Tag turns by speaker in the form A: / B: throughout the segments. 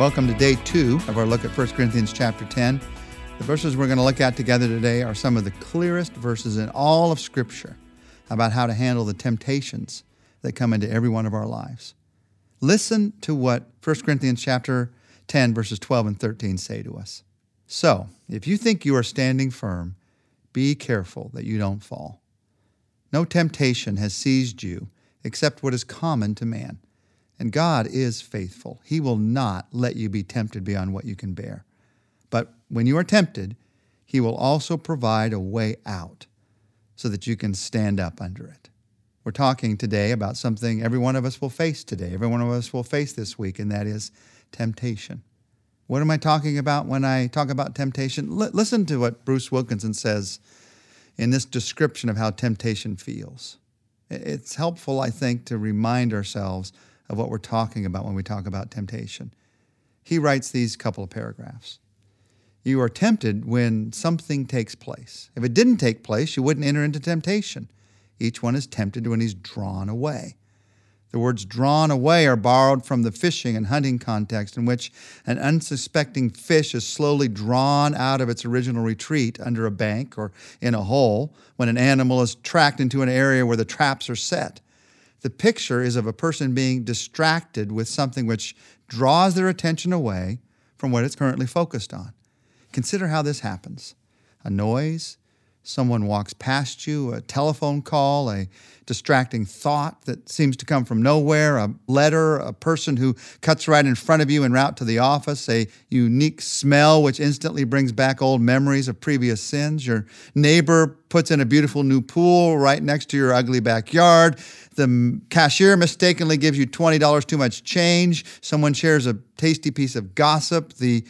A: Welcome to day two of our look at 1 Corinthians chapter 10. The verses we're going to look at together today are some of the clearest verses in all of Scripture about how to handle the temptations that come into every one of our lives. Listen to what 1 Corinthians chapter 10, verses 12 and 13 say to us. So, if you think you are standing firm, be careful that you don't fall. No temptation has seized you except what is common to man. And God is faithful. He will not let you be tempted beyond what you can bear. But when you are tempted, He will also provide a way out so that you can stand up under it. We're talking today about something every one of us will face today, every one of us will face this week, and that is temptation. What am I talking about when I talk about temptation? L- listen to what Bruce Wilkinson says in this description of how temptation feels. It's helpful, I think, to remind ourselves of what we're talking about when we talk about temptation. He writes these couple of paragraphs. You are tempted when something takes place. If it didn't take place, you wouldn't enter into temptation. Each one is tempted when he's drawn away. The words drawn away are borrowed from the fishing and hunting context, in which an unsuspecting fish is slowly drawn out of its original retreat under a bank or in a hole when an animal is tracked into an area where the traps are set. The picture is of a person being distracted with something which draws their attention away from what it's currently focused on. Consider how this happens a noise, someone walks past you, a telephone call, a distracting thought that seems to come from nowhere, a letter, a person who cuts right in front of you en route to the office, a unique smell which instantly brings back old memories of previous sins. Your neighbor puts in a beautiful new pool right next to your ugly backyard. The cashier mistakenly gives you $20 too much change. Someone shares a tasty piece of gossip. The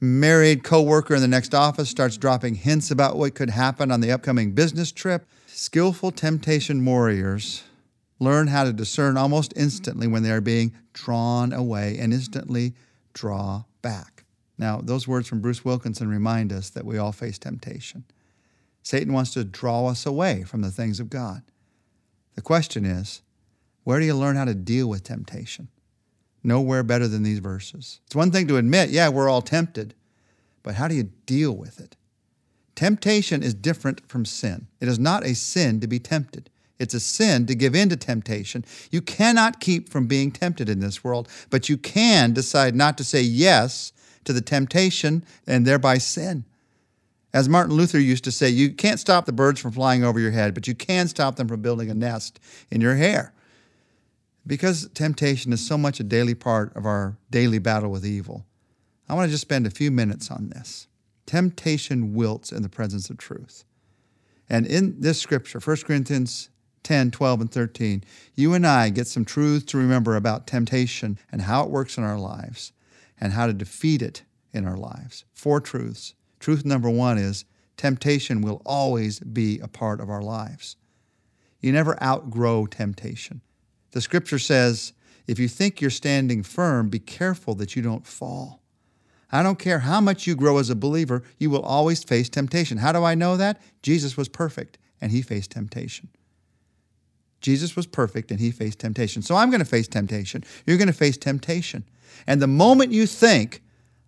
A: married coworker in the next office starts dropping hints about what could happen on the upcoming business trip. Skillful temptation warriors learn how to discern almost instantly when they are being drawn away and instantly draw back. Now, those words from Bruce Wilkinson remind us that we all face temptation. Satan wants to draw us away from the things of God. The question is, where do you learn how to deal with temptation? Nowhere better than these verses. It's one thing to admit, yeah, we're all tempted, but how do you deal with it? Temptation is different from sin. It is not a sin to be tempted. It's a sin to give in to temptation. You cannot keep from being tempted in this world, but you can decide not to say yes to the temptation and thereby sin. As Martin Luther used to say, you can't stop the birds from flying over your head, but you can stop them from building a nest in your hair. Because temptation is so much a daily part of our daily battle with evil, I want to just spend a few minutes on this. Temptation wilts in the presence of truth. And in this scripture, 1 Corinthians 10, 12, and 13, you and I get some truth to remember about temptation and how it works in our lives and how to defeat it in our lives. Four truths. Truth number one is temptation will always be a part of our lives. You never outgrow temptation. The scripture says, if you think you're standing firm, be careful that you don't fall. I don't care how much you grow as a believer, you will always face temptation. How do I know that? Jesus was perfect and he faced temptation. Jesus was perfect and he faced temptation. So I'm going to face temptation. You're going to face temptation. And the moment you think,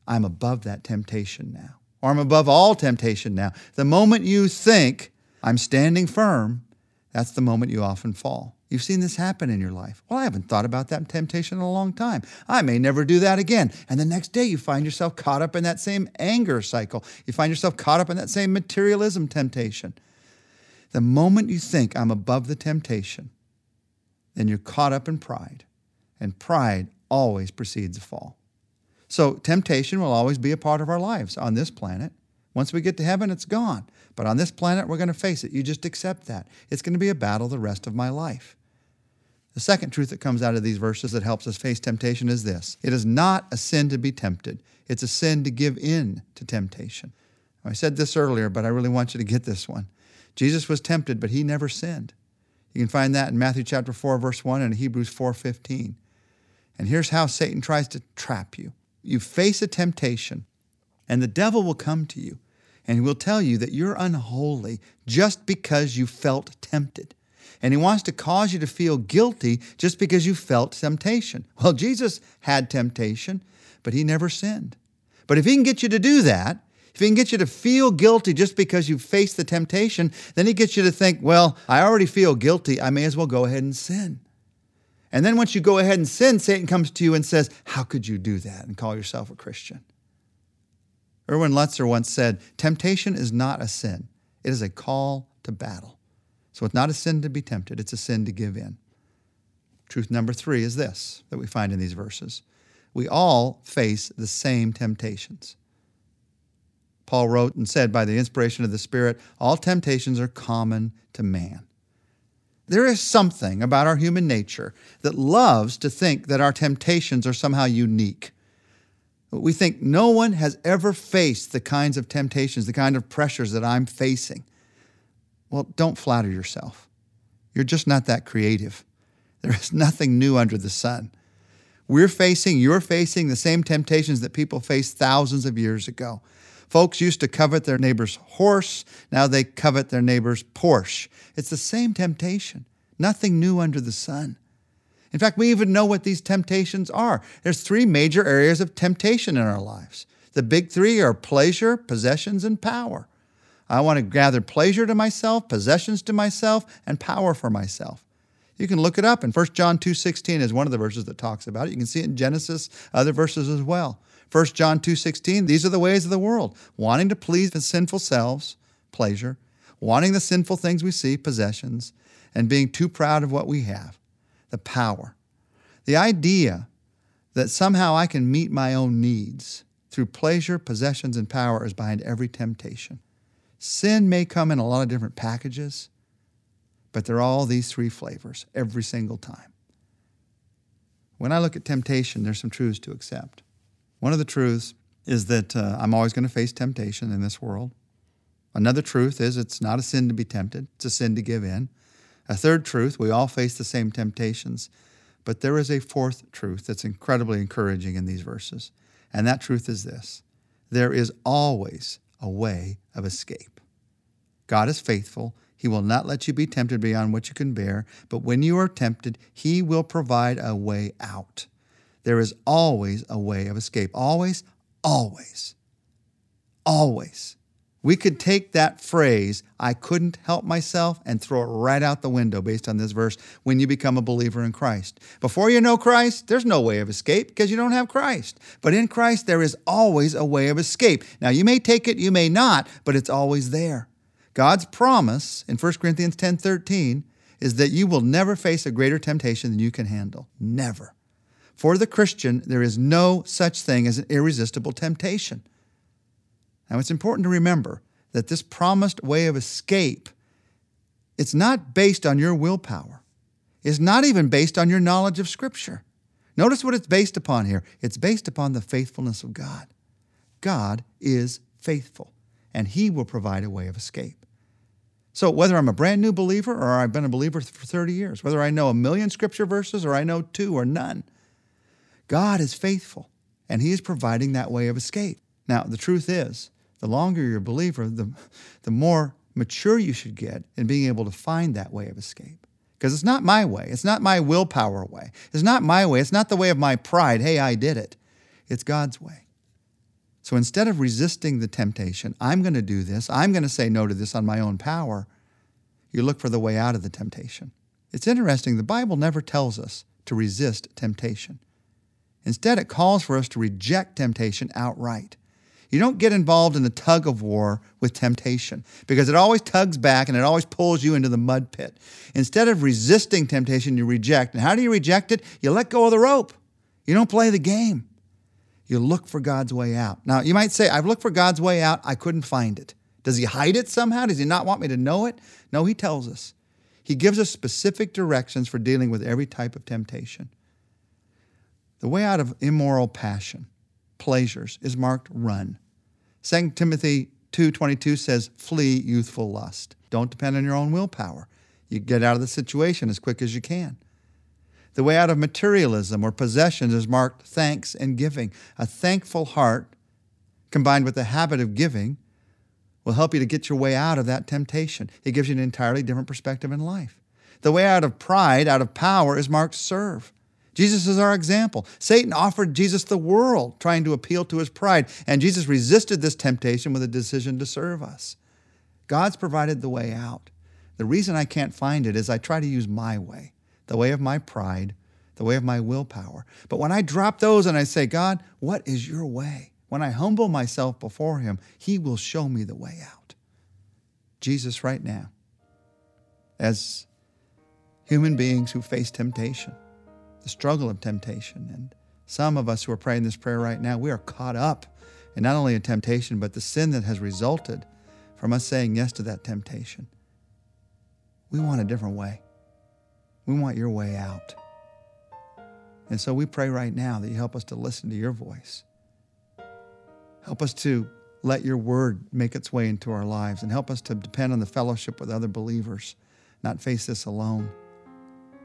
A: I'm above that temptation now, or I'm above all temptation now, the moment you think, I'm standing firm, that's the moment you often fall. You've seen this happen in your life. Well, I haven't thought about that temptation in a long time. I may never do that again. And the next day, you find yourself caught up in that same anger cycle. You find yourself caught up in that same materialism temptation. The moment you think, I'm above the temptation, then you're caught up in pride. And pride always precedes a fall. So, temptation will always be a part of our lives on this planet. Once we get to heaven, it's gone. But on this planet, we're going to face it. You just accept that. It's going to be a battle the rest of my life. The second truth that comes out of these verses that helps us face temptation is this it is not a sin to be tempted, it's a sin to give in to temptation. I said this earlier, but I really want you to get this one. Jesus was tempted, but he never sinned. You can find that in Matthew chapter 4, verse 1 and Hebrews 4 15. And here's how Satan tries to trap you. You face a temptation, and the devil will come to you and he will tell you that you're unholy just because you felt tempted. And he wants to cause you to feel guilty just because you felt temptation. Well, Jesus had temptation, but he never sinned. But if he can get you to do that, if he can get you to feel guilty just because you faced the temptation, then he gets you to think, well, I already feel guilty. I may as well go ahead and sin. And then once you go ahead and sin, Satan comes to you and says, How could you do that and call yourself a Christian? Erwin Lutzer once said, Temptation is not a sin, it is a call to battle. So it's not a sin to be tempted, it's a sin to give in. Truth number three is this that we find in these verses we all face the same temptations. Paul wrote and said, by the inspiration of the Spirit, all temptations are common to man. There is something about our human nature that loves to think that our temptations are somehow unique. We think no one has ever faced the kinds of temptations, the kind of pressures that I'm facing. Well, don't flatter yourself. You're just not that creative. There is nothing new under the sun. We're facing, you're facing the same temptations that people faced thousands of years ago. Folks used to covet their neighbor's horse, now they covet their neighbor's Porsche. It's the same temptation, nothing new under the sun. In fact, we even know what these temptations are. There's three major areas of temptation in our lives. The big three are pleasure, possessions, and power. I want to gather pleasure to myself, possessions to myself, and power for myself. You can look it up, in 1 John 2.16 is one of the verses that talks about it. You can see it in Genesis, other verses as well. 1 John 2:16, these are the ways of the world, wanting to please the sinful selves, pleasure, wanting the sinful things we see, possessions, and being too proud of what we have, the power. The idea that somehow I can meet my own needs through pleasure, possessions, and power is behind every temptation. Sin may come in a lot of different packages, but they're all these three flavors every single time. When I look at temptation, there's some truths to accept. One of the truths is that uh, I'm always going to face temptation in this world. Another truth is it's not a sin to be tempted, it's a sin to give in. A third truth, we all face the same temptations. But there is a fourth truth that's incredibly encouraging in these verses. And that truth is this there is always a way of escape. God is faithful. He will not let you be tempted beyond what you can bear, but when you are tempted, He will provide a way out. There is always a way of escape. Always, always, always. We could take that phrase, I couldn't help myself, and throw it right out the window based on this verse when you become a believer in Christ. Before you know Christ, there's no way of escape because you don't have Christ. But in Christ, there is always a way of escape. Now, you may take it, you may not, but it's always there. God's promise in 1 Corinthians 10 13 is that you will never face a greater temptation than you can handle. Never. For the Christian, there is no such thing as an irresistible temptation. Now, it's important to remember that this promised way of escape, it's not based on your willpower. It's not even based on your knowledge of Scripture. Notice what it's based upon here. It's based upon the faithfulness of God. God is faithful, and He will provide a way of escape. So, whether I'm a brand new believer or I've been a believer for 30 years, whether I know a million Scripture verses or I know two or none, God is faithful, and He is providing that way of escape. Now, the truth is, the longer you're a believer, the, the more mature you should get in being able to find that way of escape. Because it's not my way. It's not my willpower way. It's not my way. It's not the way of my pride. Hey, I did it. It's God's way. So instead of resisting the temptation, I'm going to do this, I'm going to say no to this on my own power, you look for the way out of the temptation. It's interesting, the Bible never tells us to resist temptation. Instead, it calls for us to reject temptation outright. You don't get involved in the tug of war with temptation because it always tugs back and it always pulls you into the mud pit. Instead of resisting temptation, you reject. And how do you reject it? You let go of the rope. You don't play the game. You look for God's way out. Now, you might say, I've looked for God's way out. I couldn't find it. Does he hide it somehow? Does he not want me to know it? No, he tells us. He gives us specific directions for dealing with every type of temptation. The way out of immoral passion, pleasures, is marked run. 2 Timothy 2:22 says, "Flee youthful lust." Don't depend on your own willpower. You get out of the situation as quick as you can. The way out of materialism or possessions is marked thanks and giving. A thankful heart combined with the habit of giving will help you to get your way out of that temptation. It gives you an entirely different perspective in life. The way out of pride, out of power, is marked serve. Jesus is our example. Satan offered Jesus the world, trying to appeal to his pride, and Jesus resisted this temptation with a decision to serve us. God's provided the way out. The reason I can't find it is I try to use my way, the way of my pride, the way of my willpower. But when I drop those and I say, God, what is your way? When I humble myself before Him, He will show me the way out. Jesus, right now, as human beings who face temptation, the struggle of temptation, and some of us who are praying this prayer right now, we are caught up in not only a temptation, but the sin that has resulted from us saying yes to that temptation. We want a different way. We want your way out. And so we pray right now that you help us to listen to your voice. Help us to let your word make its way into our lives and help us to depend on the fellowship with other believers, not face this alone.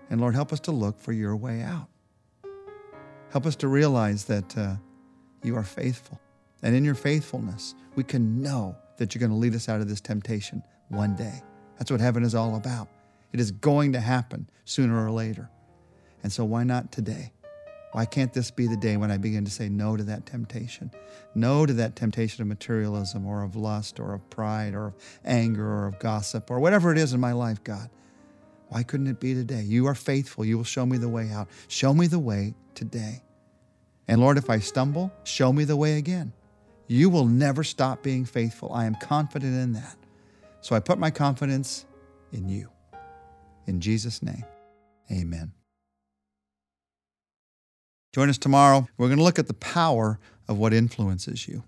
A: And Lord, help us to look for your way out. Help us to realize that uh, you are faithful. And in your faithfulness, we can know that you're going to lead us out of this temptation one day. That's what heaven is all about. It is going to happen sooner or later. And so, why not today? Why can't this be the day when I begin to say no to that temptation? No to that temptation of materialism or of lust or of pride or of anger or of gossip or whatever it is in my life, God. Why couldn't it be today? You are faithful. You will show me the way out. Show me the way today. And Lord, if I stumble, show me the way again. You will never stop being faithful. I am confident in that. So I put my confidence in you. In Jesus' name, amen. Join us tomorrow. We're going to look at the power of what influences you.